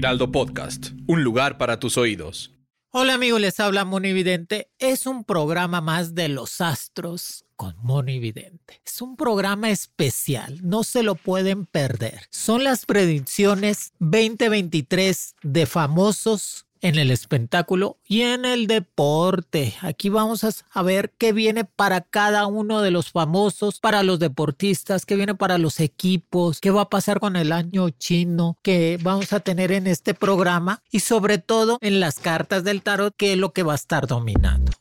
Heraldo Podcast, un lugar para tus oídos. Hola amigos, les habla Moni Vidente. Es un programa más de los astros con Moni Vidente. Es un programa especial, no se lo pueden perder. Son las predicciones 2023 de famosos en el espectáculo y en el deporte. Aquí vamos a ver qué viene para cada uno de los famosos, para los deportistas, qué viene para los equipos, qué va a pasar con el año chino que vamos a tener en este programa y sobre todo en las cartas del tarot, qué es lo que va a estar dominando.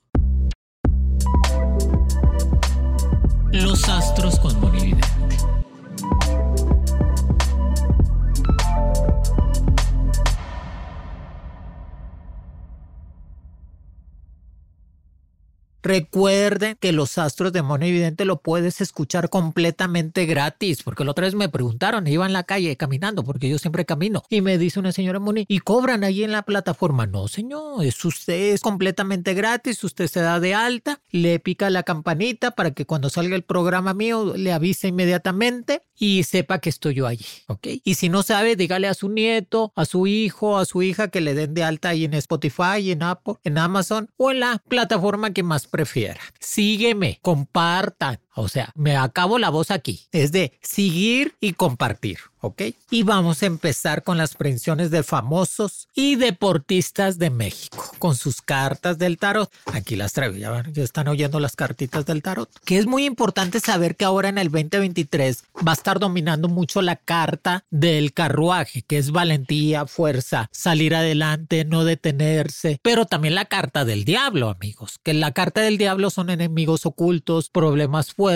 Los astros con Monividente. Recuerden que los astros de Mono Evidente lo puedes escuchar completamente gratis, porque la otra vez me preguntaron, iba en la calle caminando, porque yo siempre camino, y me dice una señora Moni, ¿y cobran ahí en la plataforma? No, señor, es usted, es completamente gratis, usted se da de alta, le pica la campanita para que cuando salga el programa mío le avise inmediatamente y sepa que estoy yo allí, ¿ok? Y si no sabe, dígale a su nieto, a su hijo, a su hija que le den de alta ahí en Spotify, en Apple, en Amazon o en la plataforma que más Sígueme, compartan. O sea, me acabo la voz aquí. Es de seguir y compartir. ¿ok? Y vamos a empezar con las predicciones de famosos y deportistas de México, con sus cartas del tarot. Aquí las traigo, ya, ya están oyendo las cartitas del tarot. Que es muy importante saber que ahora en el 2023 va a estar dominando mucho la carta del carruaje, que es valentía, fuerza, salir adelante, no detenerse, pero también la carta del diablo, amigos, que la carta del diablo son enemigos ocultos, problemas fuertes,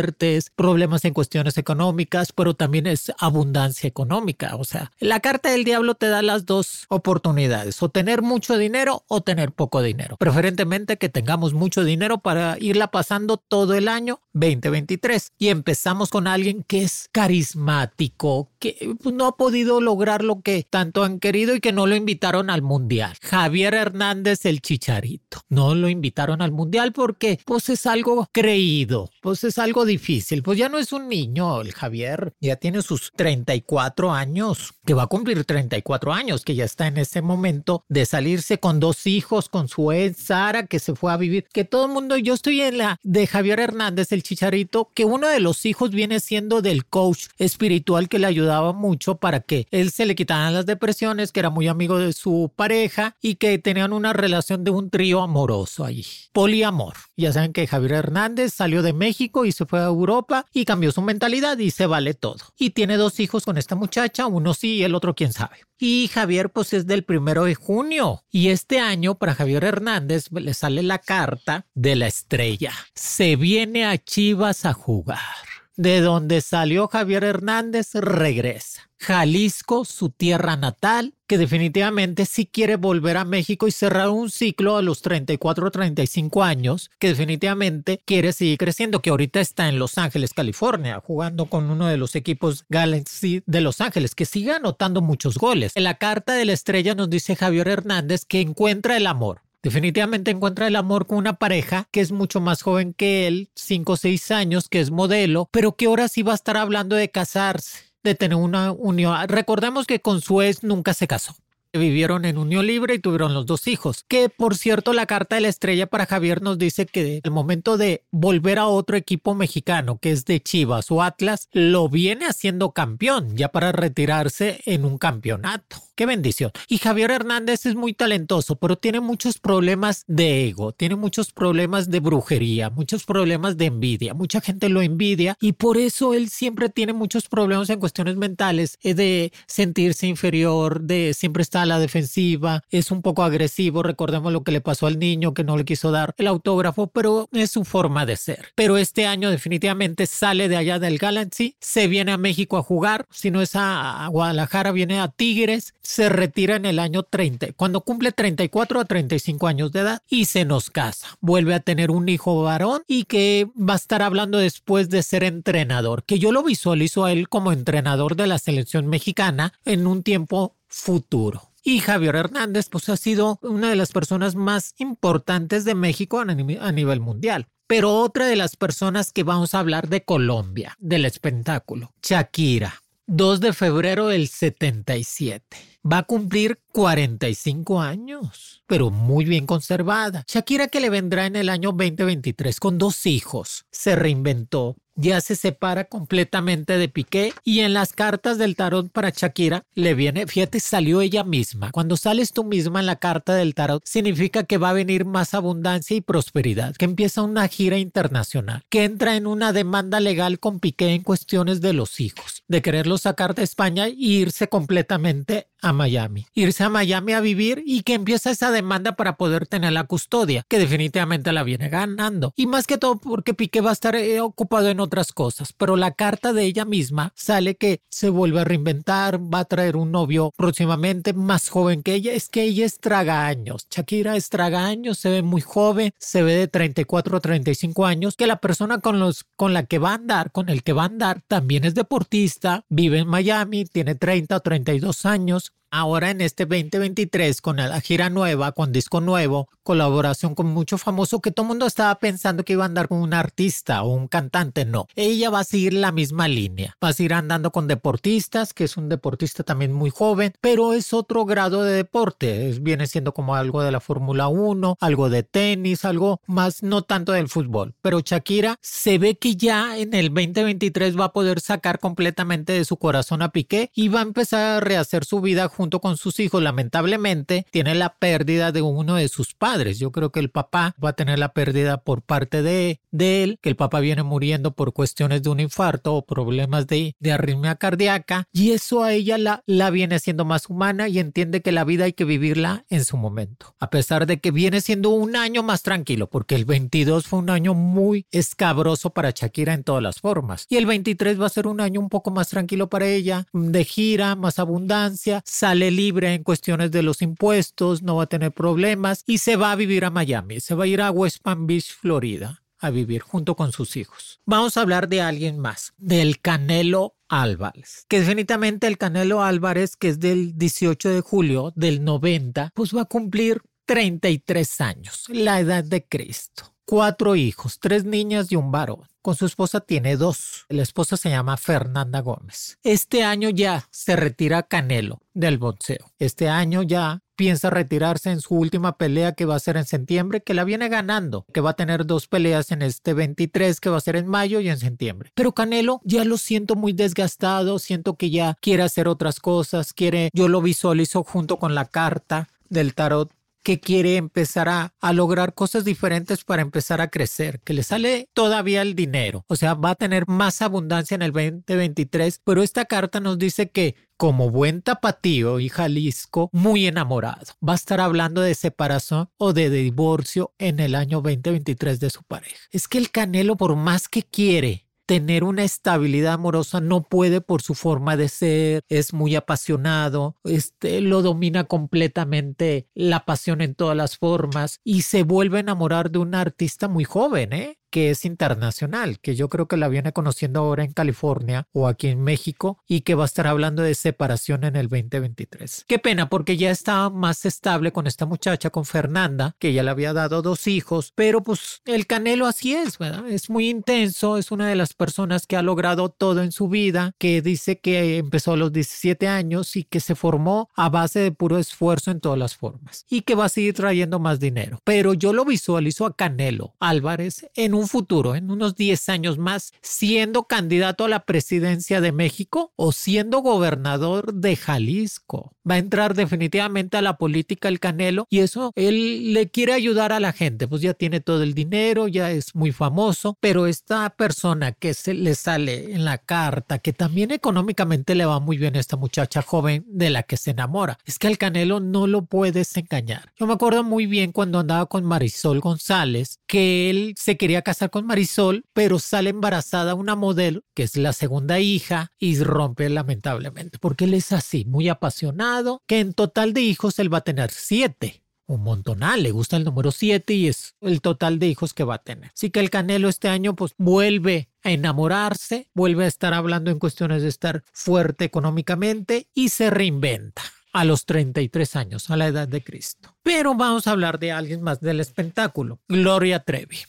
problemas en cuestiones económicas, pero también es abundancia económica. O sea, la carta del diablo te da las dos oportunidades, o tener mucho dinero o tener poco dinero. Preferentemente que tengamos mucho dinero para irla pasando todo el año 2023. Y empezamos con alguien que es carismático, que no ha podido lograr lo que tanto han querido y que no lo invitaron al mundial. Javier Hernández el Chicharito. No lo invitaron al mundial porque pues es algo creído, pues es algo difícil. Pues ya no es un niño el Javier, ya tiene sus 34 años, que va a cumplir 34 años, que ya está en ese momento de salirse con dos hijos, con su ex Sara, que se fue a vivir, que todo el mundo, yo estoy en la de Javier Hernández, el chicharito, que uno de los hijos viene siendo del coach espiritual que le ayudaba mucho para que él se le quitaran las depresiones, que era muy amigo de su pareja y que tenían una relación de un trío amoroso ahí, poliamor. Ya saben que Javier Hernández salió de México y se fue a Europa y cambió su mentalidad y se vale todo. Y tiene dos hijos con esta muchacha, uno sí y el otro quién sabe. Y Javier pues es del primero de junio. Y este año para Javier Hernández le sale la carta de la estrella. Se viene a Chivas a jugar. De donde salió Javier Hernández regresa. Jalisco, su tierra natal, que definitivamente sí quiere volver a México y cerrar un ciclo a los 34 o 35 años, que definitivamente quiere seguir creciendo, que ahorita está en Los Ángeles, California, jugando con uno de los equipos Galaxy de Los Ángeles, que sigue anotando muchos goles. En la carta de la estrella nos dice Javier Hernández que encuentra el amor. Definitivamente encuentra el amor con una pareja que es mucho más joven que él, 5 o 6 años, que es modelo, pero que ahora sí va a estar hablando de casarse de tener una unión. Recordemos que con su ex nunca se casó. Vivieron en unión libre y tuvieron los dos hijos. Que por cierto, la carta de la estrella para Javier nos dice que el momento de volver a otro equipo mexicano, que es de Chivas o Atlas, lo viene haciendo campeón, ya para retirarse en un campeonato. Qué bendición. Y Javier Hernández es muy talentoso, pero tiene muchos problemas de ego, tiene muchos problemas de brujería, muchos problemas de envidia. Mucha gente lo envidia y por eso él siempre tiene muchos problemas en cuestiones mentales, eh, de sentirse inferior, de siempre estar a la defensiva, es un poco agresivo, recordemos lo que le pasó al niño que no le quiso dar el autógrafo, pero es su forma de ser. Pero este año definitivamente sale de allá del Galaxy, se viene a México a jugar, si no es a Guadalajara, viene a Tigres, se retira en el año 30, cuando cumple 34 a 35 años de edad y se nos casa. Vuelve a tener un hijo varón y que va a estar hablando después de ser entrenador, que yo lo visualizo a él como entrenador de la selección mexicana en un tiempo futuro. Y Javier Hernández, pues ha sido una de las personas más importantes de México a nivel mundial. Pero otra de las personas que vamos a hablar de Colombia, del espectáculo, Shakira. 2 de febrero del 77. Va a cumplir 45 años, pero muy bien conservada. Shakira que le vendrá en el año 2023 con dos hijos. Se reinventó, ya se separa completamente de Piqué y en las cartas del tarot para Shakira le viene, fíjate, salió ella misma. Cuando sales tú misma en la carta del tarot significa que va a venir más abundancia y prosperidad, que empieza una gira internacional, que entra en una demanda legal con Piqué en cuestiones de los hijos, de quererlos sacar de España e irse completamente a Miami, irse a Miami a vivir y que empieza esa demanda para poder tener la custodia, que definitivamente la viene ganando. Y más que todo porque Piqué va a estar eh, ocupado en otras cosas, pero la carta de ella misma sale que se vuelve a reinventar, va a traer un novio próximamente más joven que ella, es que ella es tragaños, Shakira es tragaños, se ve muy joven, se ve de 34 a 35 años, que la persona con, los, con la que va a andar, con el que va a andar, también es deportista, vive en Miami, tiene 30 o 32 años, ahora en este 2023 con la gira nueva, con disco nuevo, colaboración con mucho famoso que todo mundo estaba pensando que iba a andar con un artista o un cantante, no. Ella va a seguir la misma línea. Va a seguir andando con deportistas, que es un deportista también muy joven, pero es otro grado de deporte. viene siendo como algo de la Fórmula 1, algo de tenis, algo más no tanto del fútbol. Pero Shakira se ve que ya en el 2023 va a poder sacar completamente de su corazón a Piqué y va a empezar a rehacer su vida junto con sus hijos, lamentablemente, tiene la pérdida de uno de sus padres. Yo creo que el papá va a tener la pérdida por parte de, de él, que el papá viene muriendo por cuestiones de un infarto o problemas de, de arritmia cardíaca, y eso a ella la, la viene siendo más humana y entiende que la vida hay que vivirla en su momento. A pesar de que viene siendo un año más tranquilo, porque el 22 fue un año muy escabroso para Shakira en todas las formas, y el 23 va a ser un año un poco más tranquilo para ella, de gira, más abundancia, sale libre en cuestiones de los impuestos, no va a tener problemas y se va a vivir a Miami, se va a ir a West Palm Beach, Florida a vivir junto con sus hijos. Vamos a hablar de alguien más, del Canelo Álvarez, que definitivamente el Canelo Álvarez, que es del 18 de julio del 90, pues va a cumplir 33 años, la edad de Cristo. Cuatro hijos, tres niñas y un varón. Con su esposa tiene dos. La esposa se llama Fernanda Gómez. Este año ya se retira Canelo del boxeo. Este año ya piensa retirarse en su última pelea que va a ser en septiembre, que la viene ganando, que va a tener dos peleas en este 23 que va a ser en mayo y en septiembre. Pero Canelo ya lo siento muy desgastado, siento que ya quiere hacer otras cosas, quiere, yo lo visualizo junto con la carta del tarot que quiere empezar a, a, lograr cosas diferentes para empezar a crecer, que le sale todavía el dinero, o sea, va a tener más abundancia en el 2023, pero esta carta nos dice que como buen tapatío y Jalisco, muy enamorado. Va a estar hablando de separación o de divorcio en el año 2023 de su pareja. Es que el Canelo, por más que quiere tener una estabilidad amorosa no puede por su forma de ser, es muy apasionado, este, lo domina completamente la pasión en todas las formas y se vuelve a enamorar de un artista muy joven, ¿eh? Que es internacional, que yo creo que la viene conociendo ahora en California o aquí en México y que va a estar hablando de separación en el 2023. Qué pena porque ya está más estable con esta muchacha, con Fernanda, que ya le había dado dos hijos, pero pues el Canelo así es, ¿verdad? Es muy intenso, es una de las personas que ha logrado todo en su vida, que dice que empezó a los 17 años y que se formó a base de puro esfuerzo en todas las formas y que va a seguir trayendo más dinero. Pero yo lo visualizo a Canelo Álvarez en un un futuro, en unos 10 años más, siendo candidato a la presidencia de México o siendo gobernador de Jalisco. Va a entrar definitivamente a la política el Canelo y eso él le quiere ayudar a la gente, pues ya tiene todo el dinero, ya es muy famoso, pero esta persona que se le sale en la carta, que también económicamente le va muy bien a esta muchacha joven de la que se enamora, es que al Canelo no lo puedes engañar. Yo me acuerdo muy bien cuando andaba con Marisol González, que él se quería casar con Marisol, pero sale embarazada una modelo, que es la segunda hija, y rompe lamentablemente, porque él es así, muy apasionado, que en total de hijos él va a tener siete un montonal, le gusta el número 7 y es el total de hijos que va a tener. Así que el Canelo este año pues vuelve a enamorarse, vuelve a estar hablando en cuestiones de estar fuerte económicamente y se reinventa a los 33 años, a la edad de Cristo. Pero vamos a hablar de alguien más del espectáculo, Gloria Trevi.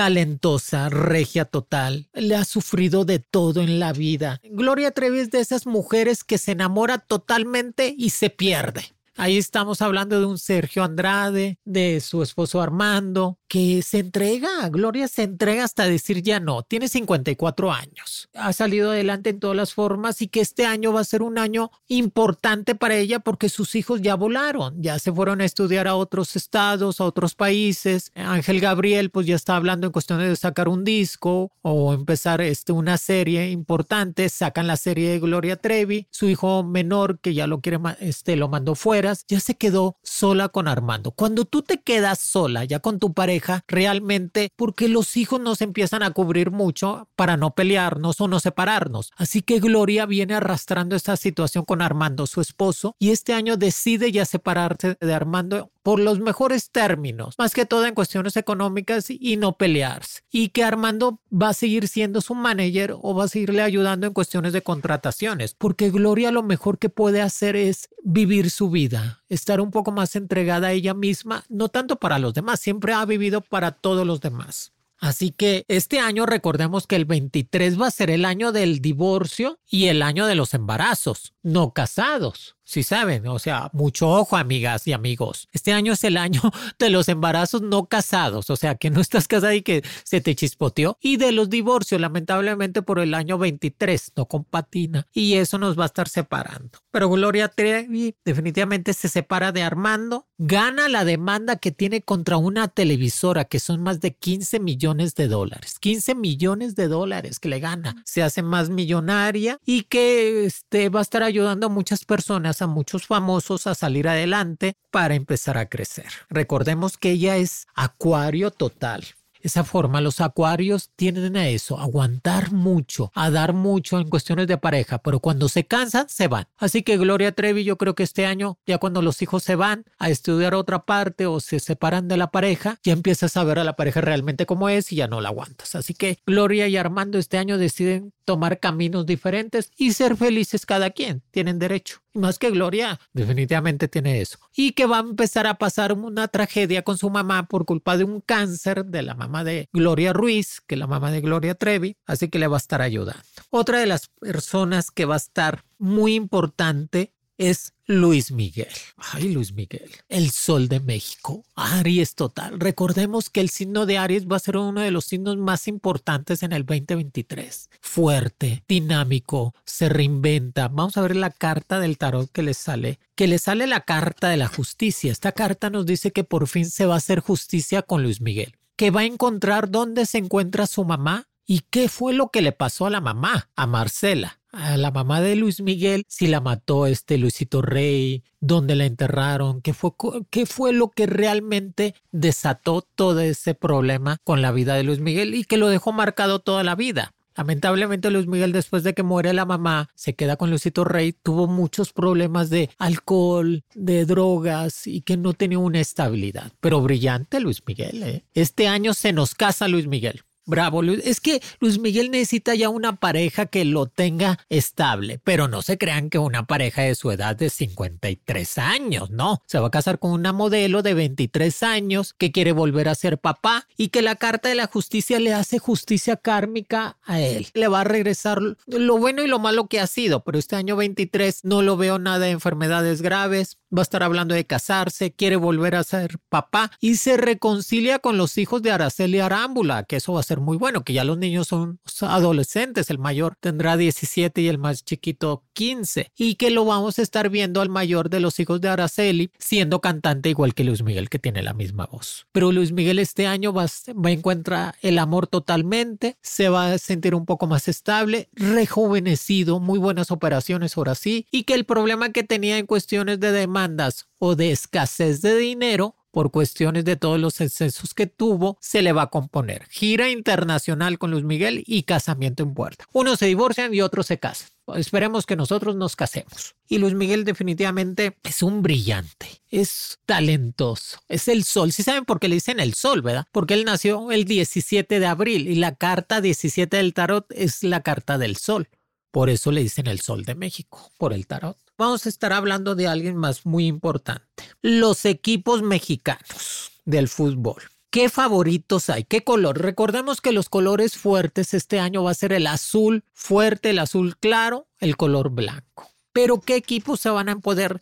Talentosa, regia total, le ha sufrido de todo en la vida. Gloria Trevi es de esas mujeres que se enamora totalmente y se pierde. Ahí estamos hablando de un Sergio Andrade, de su esposo Armando, que se entrega, Gloria se entrega hasta decir ya no, tiene 54 años, ha salido adelante en todas las formas y que este año va a ser un año importante para ella porque sus hijos ya volaron, ya se fueron a estudiar a otros estados, a otros países. Ángel Gabriel pues ya está hablando en cuestiones de sacar un disco o empezar este, una serie importante, sacan la serie de Gloria Trevi, su hijo menor que ya lo quiere, este, lo mandó fuera, ya se quedó sola con Armando. Cuando tú te quedas sola ya con tu pareja, realmente porque los hijos nos empiezan a cubrir mucho para no pelearnos o no separarnos. Así que Gloria viene arrastrando esta situación con Armando, su esposo, y este año decide ya separarse de Armando por los mejores términos, más que todo en cuestiones económicas y no pelearse. Y que Armando va a seguir siendo su manager o va a seguirle ayudando en cuestiones de contrataciones, porque Gloria lo mejor que puede hacer es vivir su vida, estar un poco más entregada a ella misma, no tanto para los demás, siempre ha vivido para todos los demás. Así que este año recordemos que el 23 va a ser el año del divorcio y el año de los embarazos, no casados si saben, o sea, mucho ojo amigas y amigos. Este año es el año de los embarazos no casados, o sea, que no estás casada y que se te chispoteó, y de los divorcios, lamentablemente por el año 23, no con patina, y eso nos va a estar separando. Pero Gloria Trevi definitivamente se separa de Armando, gana la demanda que tiene contra una televisora, que son más de 15 millones de dólares, 15 millones de dólares que le gana, se hace más millonaria y que este, va a estar ayudando a muchas personas a muchos famosos a salir adelante para empezar a crecer. Recordemos que ella es acuario total esa forma. Los acuarios tienden a eso, aguantar mucho, a dar mucho en cuestiones de pareja, pero cuando se cansan, se van. Así que Gloria Trevi, yo creo que este año, ya cuando los hijos se van a estudiar otra parte o se separan de la pareja, ya empiezas a ver a la pareja realmente como es y ya no la aguantas. Así que Gloria y Armando este año deciden tomar caminos diferentes y ser felices cada quien. Tienen derecho. Más que Gloria, definitivamente tiene eso. Y que va a empezar a pasar una tragedia con su mamá por culpa de un cáncer de la mamá de Gloria Ruiz, que es la mamá de Gloria Trevi, así que le va a estar ayudando. Otra de las personas que va a estar muy importante es Luis Miguel. Ay, Luis Miguel. El sol de México. Aries total. Recordemos que el signo de Aries va a ser uno de los signos más importantes en el 2023. Fuerte, dinámico, se reinventa. Vamos a ver la carta del tarot que le sale. Que le sale la carta de la justicia. Esta carta nos dice que por fin se va a hacer justicia con Luis Miguel. Que va a encontrar dónde se encuentra su mamá y qué fue lo que le pasó a la mamá, a Marcela a la mamá de Luis Miguel, si la mató este Luisito Rey, dónde la enterraron, qué fue, qué fue lo que realmente desató todo ese problema con la vida de Luis Miguel y que lo dejó marcado toda la vida. Lamentablemente Luis Miguel después de que muere la mamá se queda con Luisito Rey, tuvo muchos problemas de alcohol, de drogas y que no tenía una estabilidad. Pero brillante Luis Miguel. ¿eh? Este año se nos casa Luis Miguel. Bravo. Es que Luis Miguel necesita ya una pareja que lo tenga estable, pero no se crean que una pareja de su edad de 53 años, no. Se va a casar con una modelo de 23 años que quiere volver a ser papá y que la carta de la justicia le hace justicia kármica a él. Le va a regresar lo bueno y lo malo que ha sido, pero este año 23 no lo veo nada de enfermedades graves, va a estar hablando de casarse, quiere volver a ser papá y se reconcilia con los hijos de Araceli Arámbula, que eso va a ser muy bueno, que ya los niños son adolescentes, el mayor tendrá 17 y el más chiquito 15, y que lo vamos a estar viendo al mayor de los hijos de Araceli siendo cantante igual que Luis Miguel, que tiene la misma voz. Pero Luis Miguel este año va, va a encontrar el amor totalmente, se va a sentir un poco más estable, rejuvenecido, muy buenas operaciones ahora sí, y que el problema que tenía en cuestiones de demandas o de escasez de dinero por cuestiones de todos los excesos que tuvo, se le va a componer. Gira internacional con Luis Miguel y casamiento en puerta. Unos se divorcian y otros se casan. Esperemos que nosotros nos casemos. Y Luis Miguel definitivamente es un brillante, es talentoso, es el sol. Si saben por qué le dicen el sol, ¿verdad? Porque él nació el 17 de abril y la carta 17 del tarot es la carta del sol. Por eso le dicen el sol de México, por el tarot. Vamos a estar hablando de alguien más muy importante. Los equipos mexicanos del fútbol. ¿Qué favoritos hay? ¿Qué color? Recordemos que los colores fuertes este año va a ser el azul fuerte, el azul claro, el color blanco. Pero ¿qué equipos se van a poder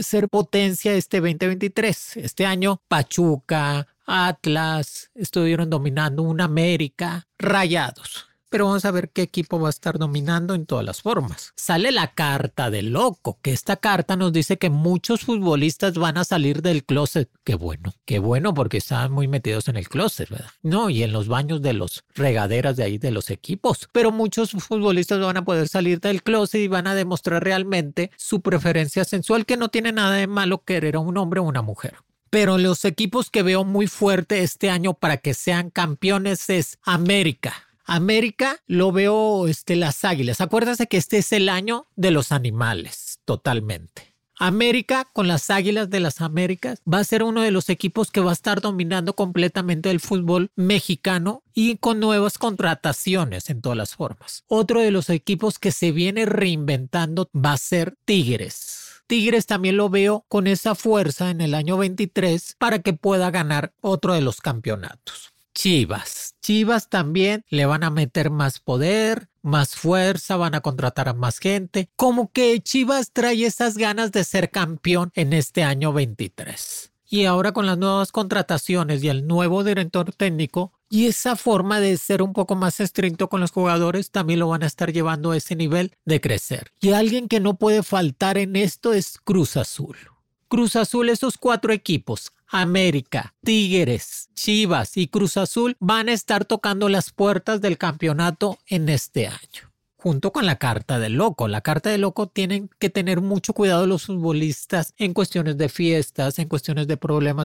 ser potencia este 2023? Este año Pachuca, Atlas, estuvieron dominando un América, Rayados pero vamos a ver qué equipo va a estar dominando en todas las formas. Sale la carta del loco, que esta carta nos dice que muchos futbolistas van a salir del closet. Qué bueno, qué bueno porque están muy metidos en el closet, ¿verdad? No, y en los baños de los regaderas de ahí de los equipos. Pero muchos futbolistas van a poder salir del closet y van a demostrar realmente su preferencia sensual, que no tiene nada de malo querer a un hombre o una mujer. Pero los equipos que veo muy fuerte este año para que sean campeones es América, América lo veo este, las águilas. Acuérdate que este es el año de los animales, totalmente. América con las Águilas de las Américas va a ser uno de los equipos que va a estar dominando completamente el fútbol mexicano y con nuevas contrataciones en todas las formas. Otro de los equipos que se viene reinventando va a ser Tigres. Tigres también lo veo con esa fuerza en el año 23 para que pueda ganar otro de los campeonatos. Chivas. Chivas también le van a meter más poder, más fuerza, van a contratar a más gente. Como que Chivas trae esas ganas de ser campeón en este año 23. Y ahora con las nuevas contrataciones y el nuevo director técnico y esa forma de ser un poco más estricto con los jugadores también lo van a estar llevando a ese nivel de crecer. Y alguien que no puede faltar en esto es Cruz Azul. Cruz Azul, esos cuatro equipos, América, Tigres, Chivas y Cruz Azul van a estar tocando las puertas del campeonato en este año. Junto con la carta del loco. La carta del loco tienen que tener mucho cuidado los futbolistas en cuestiones de fiestas, en cuestiones de problemas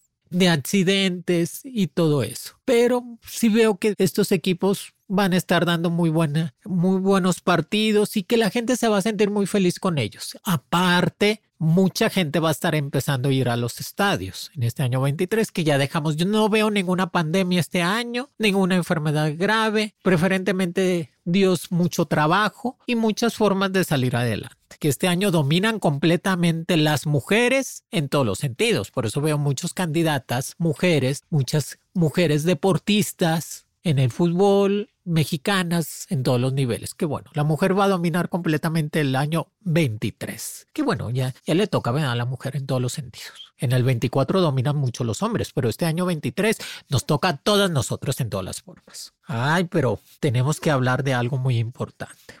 de accidentes y todo eso. Pero sí veo que estos equipos van a estar dando muy, buena, muy buenos partidos y que la gente se va a sentir muy feliz con ellos. Aparte, mucha gente va a estar empezando a ir a los estadios en este año 23 que ya dejamos. Yo no veo ninguna pandemia este año, ninguna enfermedad grave, preferentemente Dios mucho trabajo y muchas formas de salir adelante que este año dominan completamente las mujeres en todos los sentidos. Por eso veo muchas candidatas, mujeres, muchas mujeres deportistas en el fútbol, mexicanas en todos los niveles. Que bueno, la mujer va a dominar completamente el año 23. Que bueno, ya, ya le toca a la mujer en todos los sentidos. En el 24 dominan mucho los hombres, pero este año 23 nos toca a todas nosotros en todas las formas. Ay, pero tenemos que hablar de algo muy importante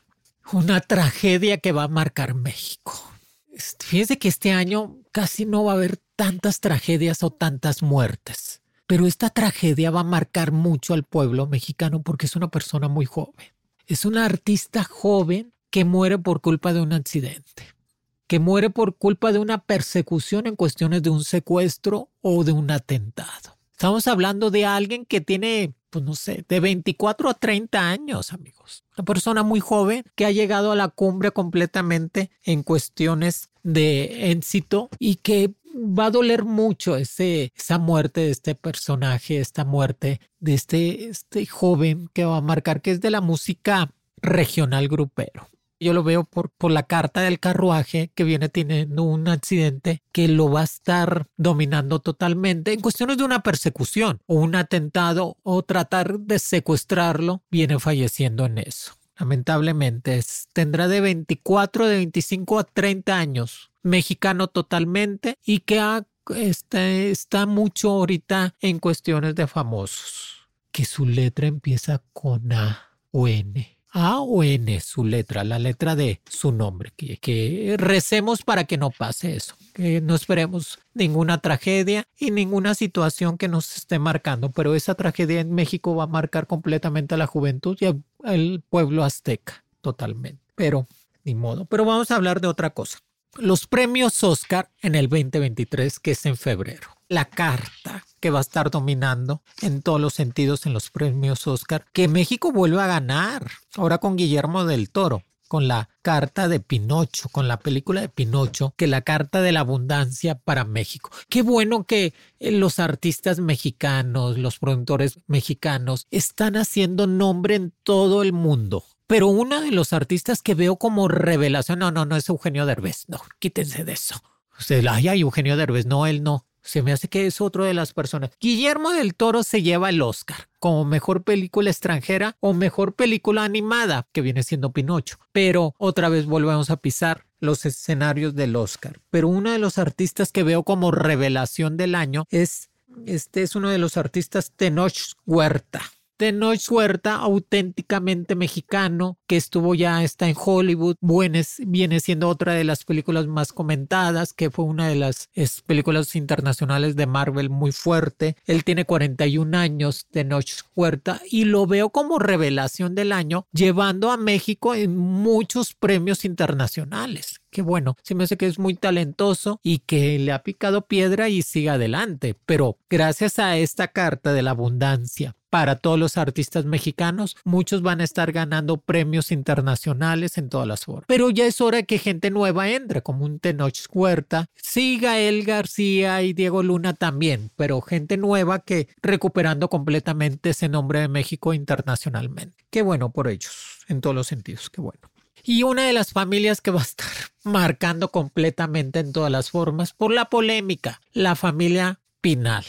una tragedia que va a marcar México. Fíjense que este año casi no va a haber tantas tragedias o tantas muertes. Pero esta tragedia va a marcar mucho al pueblo mexicano porque es una persona muy joven. Es una artista joven que muere por culpa de un accidente, que muere por culpa de una persecución en cuestiones de un secuestro o de un atentado. Estamos hablando de alguien que tiene, pues no sé, de 24 a 30 años, amigos. Una persona muy joven que ha llegado a la cumbre completamente en cuestiones de éxito y que va a doler mucho ese, esa muerte de este personaje, esta muerte de este, este joven que va a marcar que es de la música regional grupero. Yo lo veo por, por la carta del carruaje que viene teniendo un accidente que lo va a estar dominando totalmente en cuestiones de una persecución o un atentado o tratar de secuestrarlo, viene falleciendo en eso. Lamentablemente tendrá de 24, de 25 a 30 años, mexicano totalmente y que está, está mucho ahorita en cuestiones de famosos. Que su letra empieza con A o N a o N su letra, la letra de su nombre. Que, recemos para que no pase eso, que no esperemos ninguna tragedia y ninguna situación que nos esté marcando, pero esa tragedia en México va a marcar completamente a la juventud y al pueblo azteca, totalmente. Pero, ni modo. Pero vamos a hablar de otra cosa. Los premios Oscar en el 2023, que es en febrero. La carta que va a estar dominando en todos los sentidos en los premios Oscar, que México vuelve a ganar, ahora con Guillermo del Toro con la carta de Pinocho, con la película de Pinocho, que la carta de la abundancia para México. Qué bueno que eh, los artistas mexicanos, los productores mexicanos están haciendo nombre en todo el mundo. Pero uno de los artistas que veo como revelación, no, no, no es Eugenio Derbez, no, quítense de eso. Ay, ay, Eugenio Derbez, no, él no. Se me hace que es otro de las personas. Guillermo del Toro se lleva el Oscar como mejor película extranjera o mejor película animada, que viene siendo Pinocho. Pero otra vez volvemos a pisar los escenarios del Oscar. Pero uno de los artistas que veo como revelación del año es, este es uno de los artistas Tenoch Huerta. Tenoch Huerta, auténticamente mexicano, que estuvo ya, está en Hollywood, viene siendo otra de las películas más comentadas, que fue una de las películas internacionales de Marvel muy fuerte. Él tiene 41 años, Tenoch Huerta, y lo veo como revelación del año, llevando a México en muchos premios internacionales que bueno, se me hace que es muy talentoso y que le ha picado piedra y sigue adelante. Pero gracias a esta carta de la abundancia para todos los artistas mexicanos, muchos van a estar ganando premios internacionales en todas las formas. Pero ya es hora que gente nueva entre, como un Tenoch Huerta, siga El García y Diego Luna también, pero gente nueva que recuperando completamente ese nombre de México internacionalmente. Qué bueno por ellos, en todos los sentidos, qué bueno. Y una de las familias que va a estar marcando completamente en todas las formas por la polémica, la familia Pinal.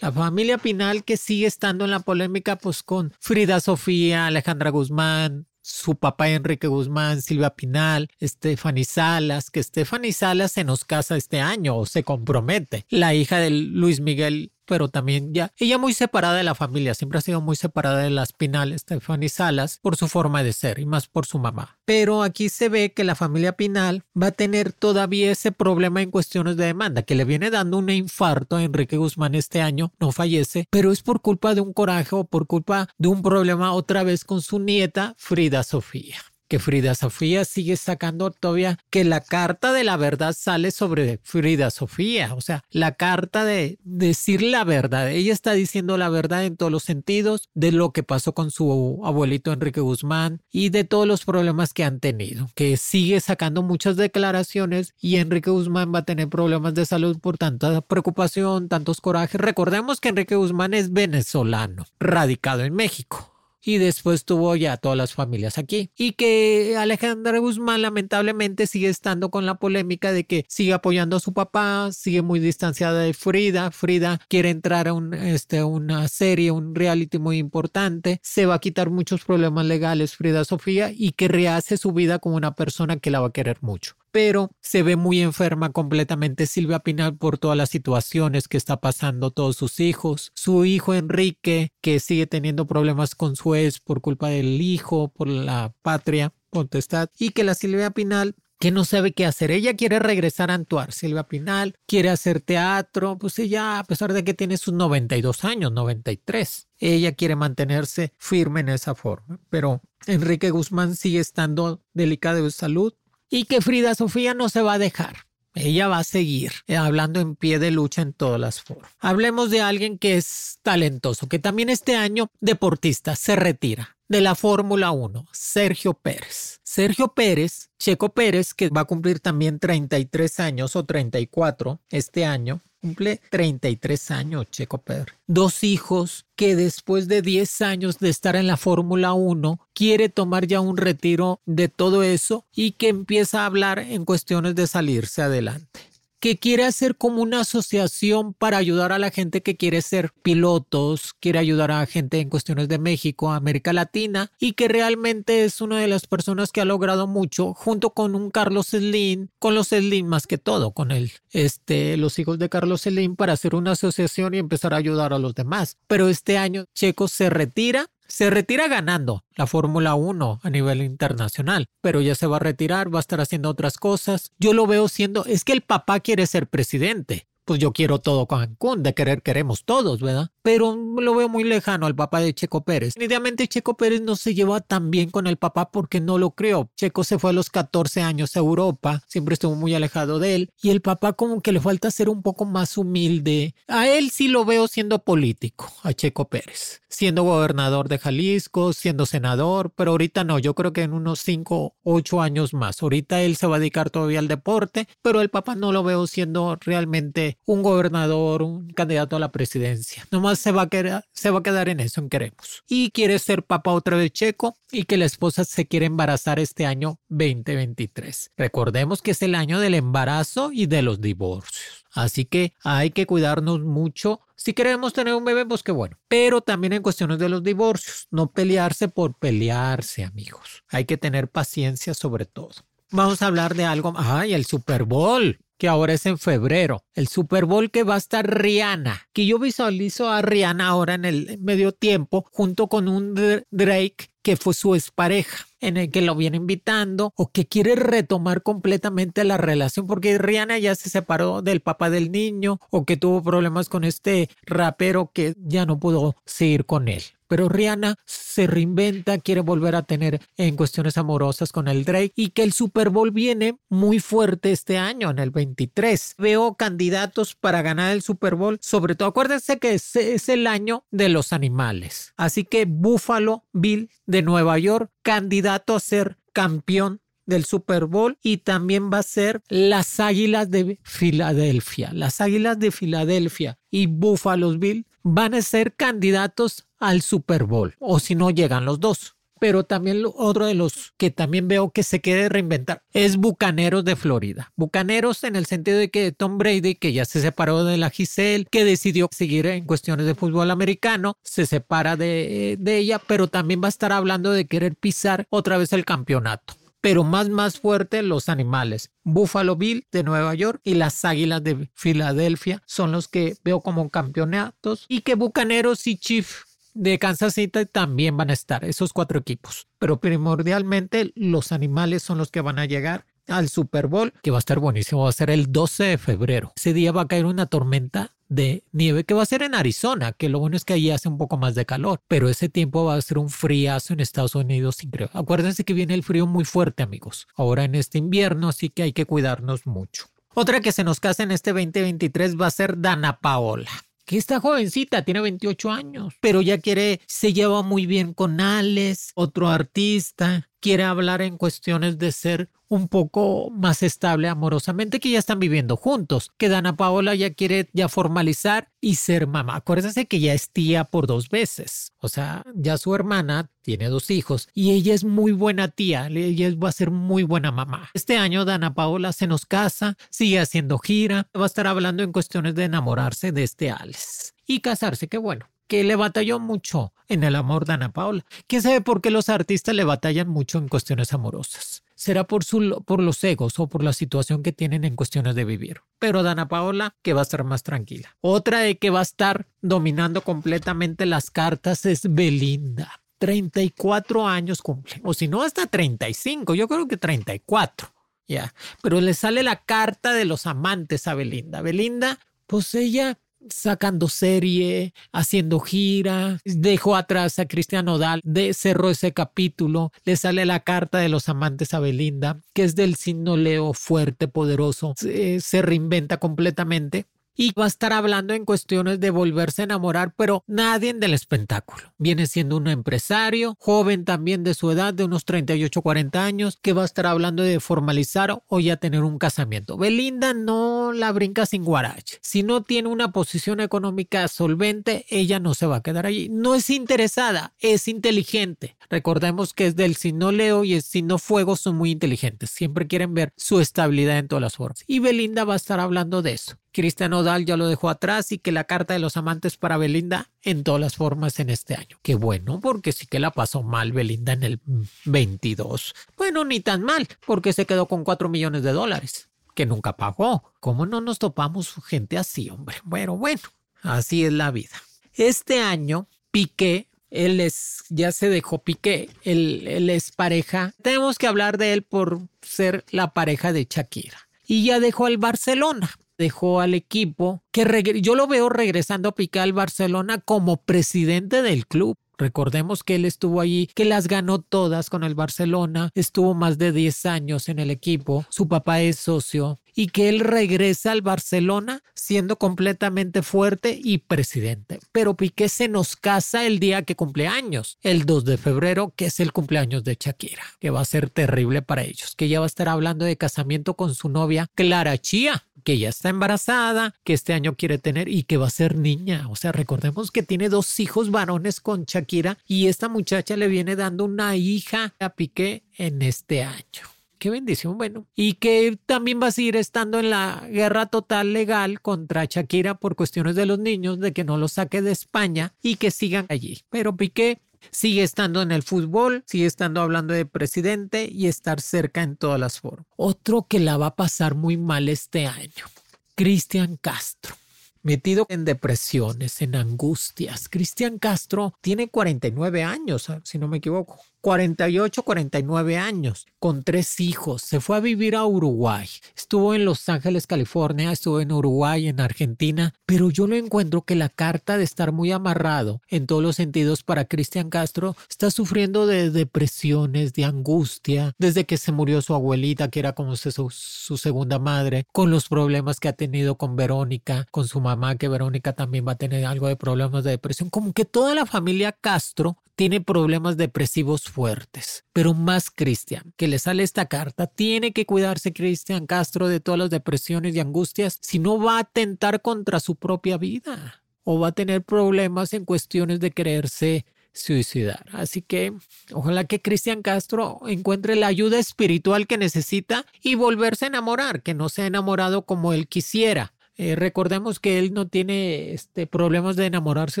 La familia Pinal que sigue estando en la polémica pues con Frida Sofía, Alejandra Guzmán, su papá Enrique Guzmán, Silvia Pinal, Stephanie Salas, que Stephanie Salas se nos casa este año o se compromete, la hija de Luis Miguel pero también ya ella muy separada de la familia, siempre ha sido muy separada de las Pinal, Stephanie Salas, por su forma de ser y más por su mamá. Pero aquí se ve que la familia Pinal va a tener todavía ese problema en cuestiones de demanda, que le viene dando un infarto a Enrique Guzmán este año, no fallece, pero es por culpa de un coraje o por culpa de un problema otra vez con su nieta Frida Sofía que Frida Sofía sigue sacando todavía que la carta de la verdad sale sobre Frida Sofía, o sea, la carta de decir la verdad. Ella está diciendo la verdad en todos los sentidos de lo que pasó con su abuelito Enrique Guzmán y de todos los problemas que han tenido, que sigue sacando muchas declaraciones y Enrique Guzmán va a tener problemas de salud por tanta preocupación, tantos corajes. Recordemos que Enrique Guzmán es venezolano, radicado en México y después tuvo ya todas las familias aquí. Y que Alejandra Guzmán lamentablemente sigue estando con la polémica de que sigue apoyando a su papá, sigue muy distanciada de Frida. Frida quiere entrar a un, este, una serie, un reality muy importante. Se va a quitar muchos problemas legales Frida Sofía y que rehace su vida como una persona que la va a querer mucho pero se ve muy enferma completamente Silvia Pinal por todas las situaciones que está pasando todos sus hijos. Su hijo Enrique, que sigue teniendo problemas con su ex por culpa del hijo, por la patria, potestad, y que la Silvia Pinal que no sabe qué hacer. Ella quiere regresar a actuar. Silvia Pinal quiere hacer teatro. Pues ella, a pesar de que tiene sus 92 años, 93, ella quiere mantenerse firme en esa forma. Pero Enrique Guzmán sigue estando delicado de salud y que Frida Sofía no se va a dejar. Ella va a seguir eh, hablando en pie de lucha en todas las formas. Hablemos de alguien que es talentoso, que también este año deportista se retira de la Fórmula 1, Sergio Pérez. Sergio Pérez, Checo Pérez, que va a cumplir también 33 años o 34 este año, Cumple 33 años Checo Pérez. Dos hijos que después de 10 años de estar en la Fórmula 1 quiere tomar ya un retiro de todo eso y que empieza a hablar en cuestiones de salirse adelante que quiere hacer como una asociación para ayudar a la gente que quiere ser pilotos, quiere ayudar a gente en cuestiones de México, América Latina, y que realmente es una de las personas que ha logrado mucho, junto con un Carlos Slim, con los Slim más que todo, con él, este, los hijos de Carlos Slim, para hacer una asociación y empezar a ayudar a los demás. Pero este año Checo se retira se retira ganando la Fórmula 1 a nivel internacional, pero ya se va a retirar, va a estar haciendo otras cosas. Yo lo veo siendo, es que el papá quiere ser presidente pues yo quiero todo Cancún, de querer queremos todos, ¿verdad? Pero lo veo muy lejano al papá de Checo Pérez. Definitivamente Checo Pérez no se lleva tan bien con el papá porque no lo creo. Checo se fue a los 14 años a Europa, siempre estuvo muy alejado de él y el papá como que le falta ser un poco más humilde. A él sí lo veo siendo político, a Checo Pérez, siendo gobernador de Jalisco, siendo senador, pero ahorita no, yo creo que en unos 5, 8 años más. Ahorita él se va a dedicar todavía al deporte, pero el papá no lo veo siendo realmente un gobernador, un candidato a la presidencia. Nomás se va a, quedar, se va a quedar en eso, en queremos. Y quiere ser papá otra vez checo y que la esposa se quiere embarazar este año 2023. Recordemos que es el año del embarazo y de los divorcios. Así que hay que cuidarnos mucho. Si queremos tener un bebé, pues qué bueno. Pero también en cuestiones de los divorcios, no pelearse por pelearse, amigos. Hay que tener paciencia sobre todo. Vamos a hablar de algo. Ay, el Super Bowl que ahora es en febrero. El Super Bowl que va a estar Rihanna, que yo visualizo a Rihanna ahora en el medio tiempo junto con un Drake que fue su expareja, en el que lo viene invitando o que quiere retomar completamente la relación porque Rihanna ya se separó del papá del niño o que tuvo problemas con este rapero que ya no pudo seguir con él. Pero Rihanna se reinventa, quiere volver a tener en cuestiones amorosas con el Drake y que el Super Bowl viene muy fuerte este año, en el 23. Veo candidatos para ganar el Super Bowl, sobre todo acuérdense que es, es el año de los animales. Así que Buffalo Bill de Nueva York, candidato a ser campeón del Super Bowl y también va a ser las Águilas de Filadelfia. Las Águilas de Filadelfia y Buffalo Bill van a ser candidatos al Super Bowl, o si no llegan los dos. Pero también otro de los que también veo que se quiere reinventar es Bucaneros de Florida. Bucaneros en el sentido de que Tom Brady, que ya se separó de la Giselle, que decidió seguir en cuestiones de fútbol americano, se separa de, ella, pero también va a estar hablando de querer pisar otra vez el campeonato pero más más fuerte los animales. Buffalo Bill de Nueva York y las Águilas de Filadelfia son los que veo como campeonatos y que Bucaneros y Chief de Kansas City también van a estar, esos cuatro equipos. Pero primordialmente los animales son los que van a llegar al Super Bowl, que va a estar buenísimo, va a ser el 12 de febrero. Ese día va a caer una tormenta de nieve que va a ser en Arizona, que lo bueno es que allí hace un poco más de calor, pero ese tiempo va a ser un fríazo en Estados Unidos increíble. Acuérdense que viene el frío muy fuerte, amigos, ahora en este invierno, así que hay que cuidarnos mucho. Otra que se nos casa en este 2023 va a ser Dana Paola que esta jovencita tiene 28 años, pero ya quiere, se lleva muy bien con Alex, otro artista, quiere hablar en cuestiones de ser un poco más estable amorosamente que ya están viviendo juntos, que Dana Paola ya quiere ya formalizar y ser mamá. Acuérdense que ya es tía por dos veces, o sea, ya su hermana tiene dos hijos y ella es muy buena tía, ella va a ser muy buena mamá. Este año Dana Paola se nos casa, sigue haciendo gira, va a estar hablando en cuestiones de enamorarse de este Alex y casarse, qué bueno que le batalló mucho en el amor de Ana Paula. ¿Quién sabe por qué los artistas le batallan mucho en cuestiones amorosas? Será por, su, por los egos o por la situación que tienen en cuestiones de vivir. Pero Dana Paola, que va a estar más tranquila. Otra de que va a estar dominando completamente las cartas es Belinda. 34 años cumple, o si no, hasta 35, yo creo que 34. Ya, pero le sale la carta de los amantes a Belinda. Belinda, pues ella sacando serie, haciendo gira, dejó atrás a Cristian Nodal, de, cerró ese capítulo, le sale la carta de los amantes a Belinda, que es del signo Leo fuerte, poderoso, se reinventa completamente y va a estar hablando en cuestiones de volverse a enamorar, pero nadie del espectáculo. Viene siendo un empresario, joven también de su edad, de unos 38, 40 años, que va a estar hablando de formalizar o ya tener un casamiento. Belinda no la brinca sin guarache. Si no tiene una posición económica solvente, ella no se va a quedar allí. No es interesada, es inteligente. Recordemos que es del signo Leo y el signo Fuego son muy inteligentes. Siempre quieren ver su estabilidad en todas las formas. Y Belinda va a estar hablando de eso. Cristian Odal ya lo dejó atrás y que la carta de los amantes para Belinda en todas las formas en este año. Qué bueno, porque sí que la pasó mal Belinda en el 22. Bueno, ni tan mal, porque se quedó con 4 millones de dólares, que nunca pagó. ¿Cómo no nos topamos gente así, hombre? Bueno, bueno, así es la vida. Este año, Piqué él es, ya se dejó Piqué, él, él, es pareja. Tenemos que hablar de él por ser la pareja de Shakira. Y ya dejó al Barcelona dejó al equipo, que yo lo veo regresando a picar al Barcelona como presidente del club. Recordemos que él estuvo allí, que las ganó todas con el Barcelona, estuvo más de 10 años en el equipo, su papá es socio y que él regresa al Barcelona siendo completamente fuerte y presidente. Pero Piqué se nos casa el día que cumple años, el 2 de febrero, que es el cumpleaños de Shakira, que va a ser terrible para ellos, que ya va a estar hablando de casamiento con su novia Clara Chía que ya está embarazada, que este año quiere tener y que va a ser niña. O sea, recordemos que tiene dos hijos varones con Shakira y esta muchacha le viene dando una hija a Piqué en este año. Qué bendición, bueno. Y que también va a seguir estando en la guerra total legal contra Shakira por cuestiones de los niños, de que no los saque de España y que sigan allí. Pero Piqué sigue estando en el fútbol, sigue estando hablando de presidente y estar cerca en todas las formas. Otro que la va a pasar muy mal este año, Cristian Castro metido en depresiones, en angustias. Cristian Castro tiene 49 años, si no me equivoco. 48, 49 años, con tres hijos. Se fue a vivir a Uruguay. Estuvo en Los Ángeles, California, estuvo en Uruguay, en Argentina, pero yo lo encuentro que la carta de estar muy amarrado en todos los sentidos para Cristian Castro está sufriendo de depresiones, de angustia, desde que se murió su abuelita, que era como su, su segunda madre, con los problemas que ha tenido con Verónica, con su mamá, que Verónica también va a tener algo de problemas de depresión, como que toda la familia Castro tiene problemas depresivos fuertes, pero más Cristian, que le sale esta carta, tiene que cuidarse Cristian Castro de todas las depresiones y angustias, si no va a atentar contra su propia vida o va a tener problemas en cuestiones de quererse suicidar. Así que ojalá que Cristian Castro encuentre la ayuda espiritual que necesita y volverse a enamorar, que no se ha enamorado como él quisiera, eh, recordemos que él no tiene este, problemas de enamorarse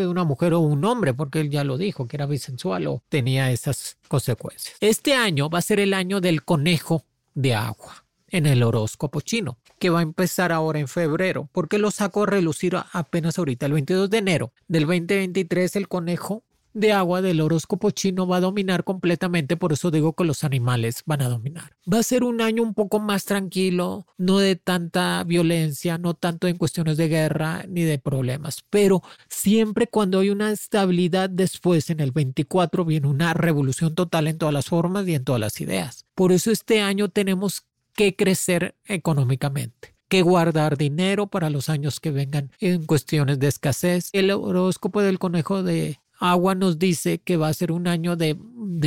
de una mujer o un hombre, porque él ya lo dijo, que era bisensual o tenía esas consecuencias. Este año va a ser el año del conejo de agua en el horóscopo chino, que va a empezar ahora en febrero, porque lo sacó a relucir apenas ahorita, el 22 de enero del 2023, el conejo de agua del horóscopo chino va a dominar completamente, por eso digo que los animales van a dominar. Va a ser un año un poco más tranquilo, no de tanta violencia, no tanto en cuestiones de guerra ni de problemas, pero siempre cuando hay una estabilidad después, en el 24, viene una revolución total en todas las formas y en todas las ideas. Por eso este año tenemos que crecer económicamente que guardar dinero para los años que vengan en cuestiones de escasez. El horóscopo del conejo de Agua nos dice que va a ser un año de,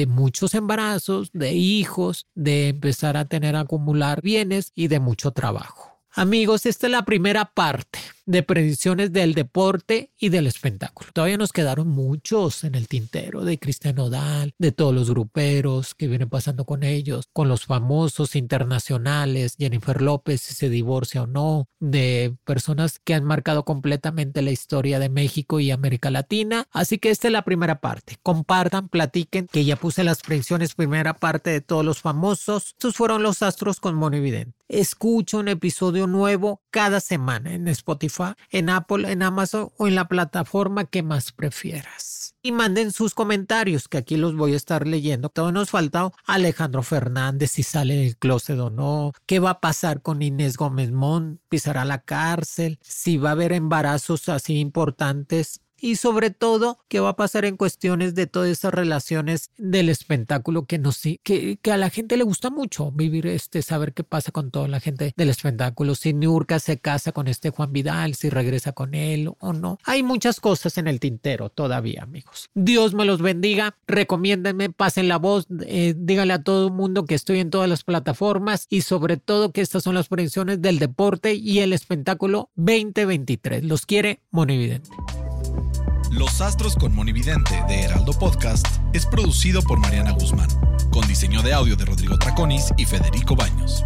muchos embarazos, de hijos, de empezar a tener acumular bienes y de mucho trabajo. Amigos, esta es la primera parte de predicciones del deporte y del espectáculo. Todavía nos quedaron muchos en el tintero de Cristian Odal, de todos los gruperos que vienen pasando con ellos, con los famosos internacionales, Jennifer López, si se divorcia o no, de personas que han marcado completamente la historia de México y América Latina. Así que esta es la primera parte. Compartan, platiquen, que ya puse las predicciones primera parte de todos los famosos. Estos fueron los astros con Mono. Escucho un episodio nuevo cada semana en Spotify en Apple, en Amazon o en la plataforma que más prefieras. Y manden sus comentarios, que aquí los voy a estar leyendo. Todo nos faltado Alejandro Fernández, si sale del closet o no, qué va a pasar con Inés Gómez Mont, pisará la cárcel, si va a haber embarazos así importantes y sobre todo qué va a pasar en cuestiones de todas esas relaciones del espectáculo que nos que, que a la gente le gusta mucho vivir este saber qué pasa con toda la gente del espectáculo si Niurka se casa con este Juan Vidal si regresa con él o no. Hay muchas cosas en el tintero todavía amigos. Dios me los bendiga. Recomiéndenme pasen la voz eh, díganle a todo el mundo que estoy en todas las plataformas y sobre todo que estas son las predicciones del deporte y el espectáculo 2023 los quiere Monividente los Astros con Monividente de Heraldo Podcast es producido por Mariana Guzmán, con diseño de audio de Rodrigo Traconis y Federico Baños.